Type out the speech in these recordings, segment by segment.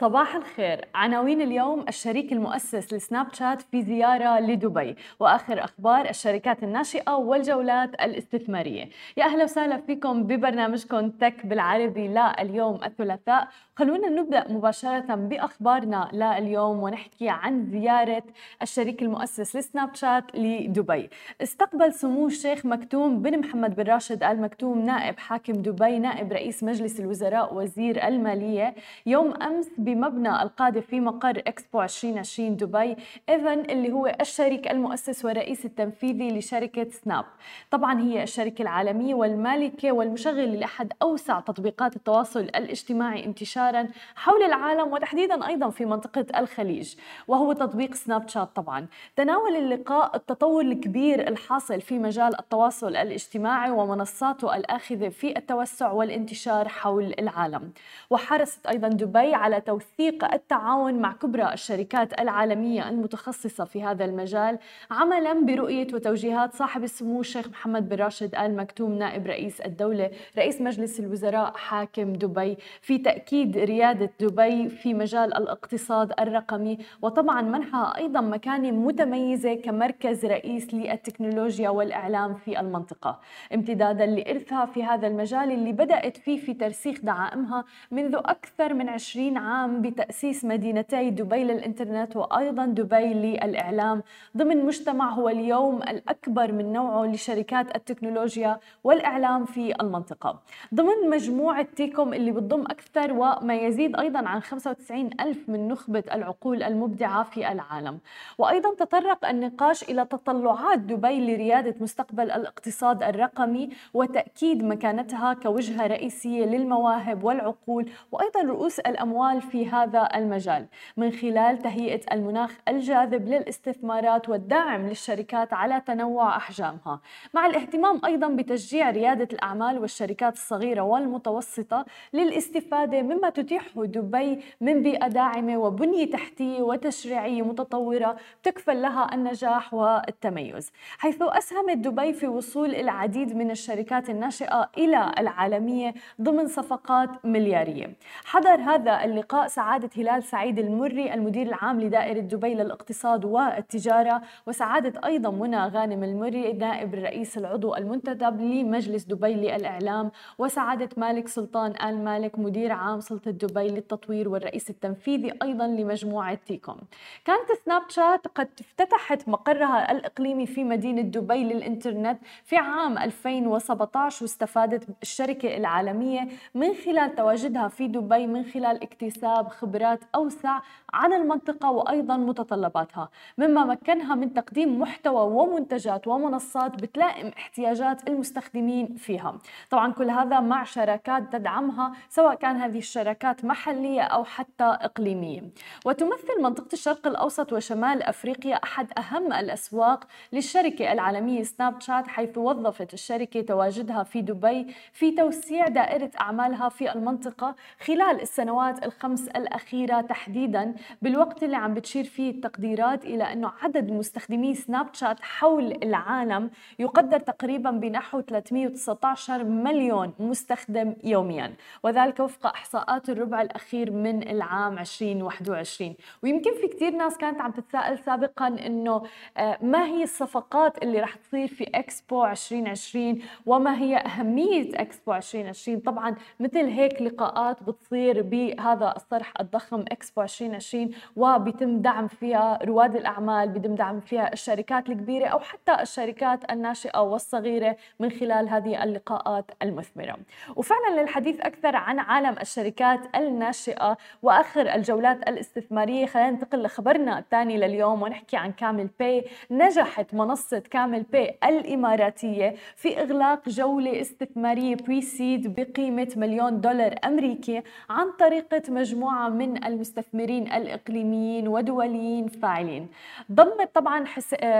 صباح الخير. عناوين اليوم الشريك المؤسس لسناب شات في زيارة لدبي. وآخر أخبار الشركات الناشئة والجولات الاستثمارية. يا أهلا وسهلا فيكم ببرنامجكم تك بالعربي لليوم الثلاثاء. خلونا نبدأ مباشرة بأخبارنا لليوم ونحكي عن زيارة الشريك المؤسس لسناب شات لدبي. استقبل سمو الشيخ مكتوم بن محمد بن راشد آل مكتوم نائب حاكم دبي نائب رئيس مجلس الوزراء وزير المالية. يوم أمس بمبنى القادة في مقر إكسبو 2020 دبي إيفن اللي هو الشريك المؤسس والرئيس التنفيذي لشركة سناب. طبعا هي الشركة العالمية والمالكة والمشغل لأحد أوسع تطبيقات التواصل الاجتماعي انتشارا حول العالم وتحديدا أيضا في منطقة الخليج وهو تطبيق سناب شات طبعا. تناول اللقاء التطور الكبير الحاصل في مجال التواصل الاجتماعي ومنصاته الآخذة في التوسع والانتشار حول العالم. وحرصت أيضا دبي على توثيق التعاون مع كبرى الشركات العالمية المتخصصة في هذا المجال عملا برؤية وتوجيهات صاحب السمو الشيخ محمد بن راشد آل مكتوم نائب رئيس الدولة رئيس مجلس الوزراء حاكم دبي في تأكيد ريادة دبي في مجال الاقتصاد الرقمي وطبعا منحها أيضا مكانة متميزة كمركز رئيس للتكنولوجيا والإعلام في المنطقة. امتدادا لإرثها في هذا المجال اللي بدأت فيه في ترسيخ دعائمها منذ أكثر من 20 عام. عام بتأسيس مدينتي دبي للإنترنت وأيضا دبي للإعلام. ضمن مجتمع هو اليوم الأكبر من نوعه لشركات التكنولوجيا والإعلام في المنطقة. ضمن مجموعة تيكوم اللي بتضم أكثر وما يزيد أيضا عن 95 ألف من نخبة العقول المبدعة في العالم. وأيضا تطرق النقاش إلى تطلعات دبي لريادة مستقبل الاقتصاد الرقمي وتأكيد مكانتها كوجهة رئيسية للمواهب والعقول وأيضا رؤوس الأموال في هذا المجال. من خلال تهيئة المناخ الجاذب للاستثمارات والداعم للشركات على تنوع أحجامها. مع الاهتمام أيضا بتشجيع ريادة الأعمال والشركات الصغيرة والمتوسطة للاستفادة مما تتيحه دبي من بيئة داعمة وبنية تحتية وتشريعية متطورة تكفل لها النجاح والتميز. حيث أسهمت دبي في وصول العديد من الشركات الناشئة إلى العالمية ضمن صفقات مليارية. حضر هذا اللقاء سعادة هلال سعيد المري المدير العام لدائرة دبي للاقتصاد والتجارة وسعادة أيضا منى غانم المري نائب الرئيس العضو المنتدب لمجلس دبي للإعلام وسعادة مالك سلطان آل مالك مدير عام سلطة دبي للتطوير والرئيس التنفيذي أيضا لمجموعة تيكوم. كانت سناب شات قد افتتحت مقرها الإقليمي في مدينة دبي للإنترنت في عام 2017 واستفادت الشركة العالمية من خلال تواجدها في دبي من خلال اكتساب اكتساب خبرات أوسع عن المنطقة وأيضا متطلباتها. مما مكنها من تقديم محتوى ومنتجات ومنصات بتلائم احتياجات المستخدمين فيها. طبعا كل هذا مع شراكات تدعمها سواء كان هذه الشراكات محلية أو حتى إقليمية. وتمثل منطقة الشرق الأوسط وشمال أفريقيا أحد أهم الأسواق للشركة العالمية سناب شات حيث وظفت الشركة تواجدها في دبي في توسيع دائرة أعمالها في المنطقة خلال السنوات الخمس الخمس الأخيرة تحديدا بالوقت اللي عم بتشير فيه التقديرات إلى أنه عدد مستخدمي سناب شات حول العالم يقدر تقريبا بنحو 319 مليون مستخدم يوميا وذلك وفق إحصاءات الربع الأخير من العام 2021 ويمكن في كثير ناس كانت عم تتساءل سابقا أنه آه، ما هي الصفقات اللي رح تصير في إكسبو 2020 وما هي أهمية إكسبو 2020 طبعا مثل هيك لقاءات بتصير بهذا الصرح الضخم إكسبو 2020 وبيتم دعم فيها رواد الأعمال بيتم دعم فيها الشركات الكبيرة أو حتى الشركات الناشئة والصغيرة من خلال هذه اللقاءات المثمرة. وفعلا للحديث أكثر عن عالم الشركات الناشئة وآخر الجولات الاستثمارية خلينا ننتقل لخبرنا الثاني لليوم ونحكي عن Kamel Pay. نجحت منصة Kamel Pay الإماراتية في إغلاق جولة استثمارية pre-seed بقيمة مليون دولار أمريكي عن طريقة مجموعة من المستثمرين الإقليميين ودوليين فاعلين. ضمت طبعا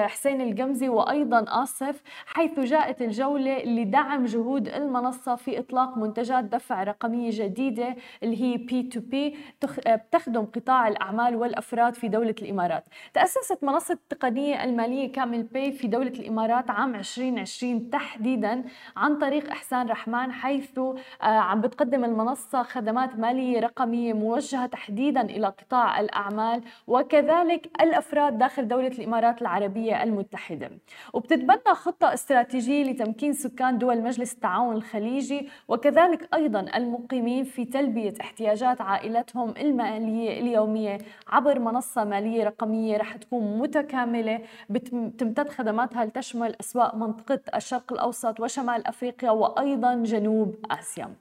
حسين الجمزي وأيضا آصف حيث جاءت الجولة لدعم جهود المنصة في إطلاق منتجات دفع رقمية جديدة اللي هي B2B بتخدم قطاع الأعمال والأفراد في دولة الإمارات. تأسست منصة التقنية المالية Kamel Pay في دولة الإمارات عام 2020 تحديدا عن طريق إحسان رحمن حيث آه، عم بتقدم المنصة خدمات مالية رقمية موجهة تحديدا إلى قطاع الأعمال وكذلك الأفراد داخل دولة الإمارات العربية المتحدة. وبتتبنى خطة استراتيجية لتمكين سكان دول مجلس التعاون الخليجي وكذلك أيضا المقيمين في تلبية احتياجات عائلتهم المالية اليومية عبر منصة مالية رقمية رح تكون متكاملة. بتمتد خدماتها لتشمل أسواق منطقة الشرق الأوسط وشمال أفريقيا وأيضا جنوب آسيا.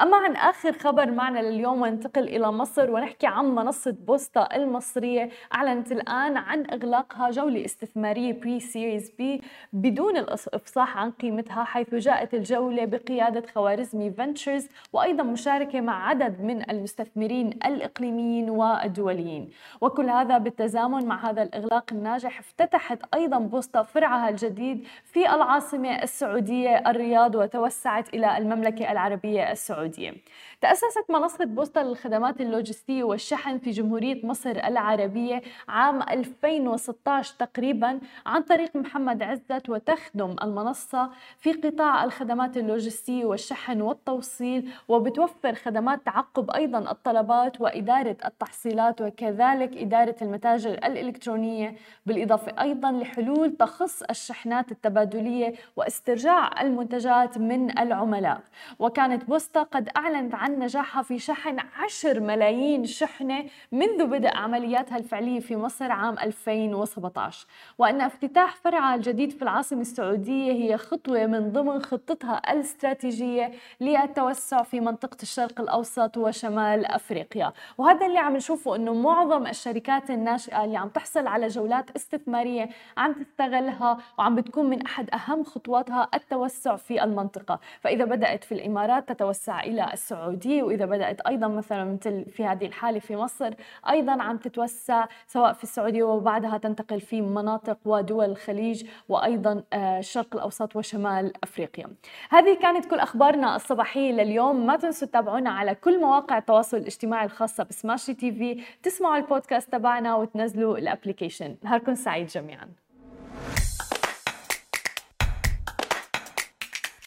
أما عن آخر خبر معنا لليوم وننتقل إلى مصر ونحكي عن منصة Bosta المصرية أعلنت الآن عن إغلاقها جولة استثمارية pre-Series B بدون الإفصاح عن قيمتها حيث جاءت الجولة بقيادة Khwarizmi Ventures وأيضا مشاركة مع عدد من المستثمرين الإقليميين والدوليين. وكل هذا بالتزامن مع هذا الإغلاق الناجح افتتحت أيضا بوستا فرعها الجديد في العاصمة السعودية الرياض وتوسعت إلى المملكة العربية السعودية. تأسست منصة بوسطة للخدمات اللوجستية والشحن في جمهورية مصر العربية عام 2016 تقريبا عن طريق محمد عزت وتخدم المنصة في قطاع الخدمات اللوجستية والشحن والتوصيل وبتوفر خدمات تعقب أيضا الطلبات وإدارة التحصيلات وكذلك إدارة المتاجر الإلكترونية بالإضافة أيضا لحلول تخص الشحنات التبادلية واسترجاع المنتجات من العملاء. وكانت بوسطة قد أعلنت عن نجاحها في شحن 10 ملايين شحنة منذ بدء عملياتها الفعلية في مصر عام 2017 وأن افتتاح فرعها الجديد في العاصمة السعودية هي خطوة من ضمن خطتها الاستراتيجية للتوسع في منطقة الشرق الأوسط وشمال أفريقيا. وهذا اللي عم نشوفه أنه معظم الشركات الناشئة اللي عم تحصل على جولات استثمارية عم تستغلها وعم بتكون من أحد أهم خطواتها التوسع في المنطقة. فإذا بدأت في الإمارات تتوسع إلى السعودية. وإذا بدأت أيضا مثلا مثل في هذه الحالة في مصر أيضا عم تتوسع سواء في السعودية وبعدها تنتقل في مناطق ودول الخليج وأيضا آه، الشرق الأوسط وشمال أفريقيا. هذه كانت كل أخبارنا الصباحية لليوم. ما تنسوا تتابعونا على كل مواقع التواصل الاجتماعي الخاصة ب Smashi TV. تسمعوا البودكاست تبعنا وتنزلوا ال application. نهاركم سعيد جميعا.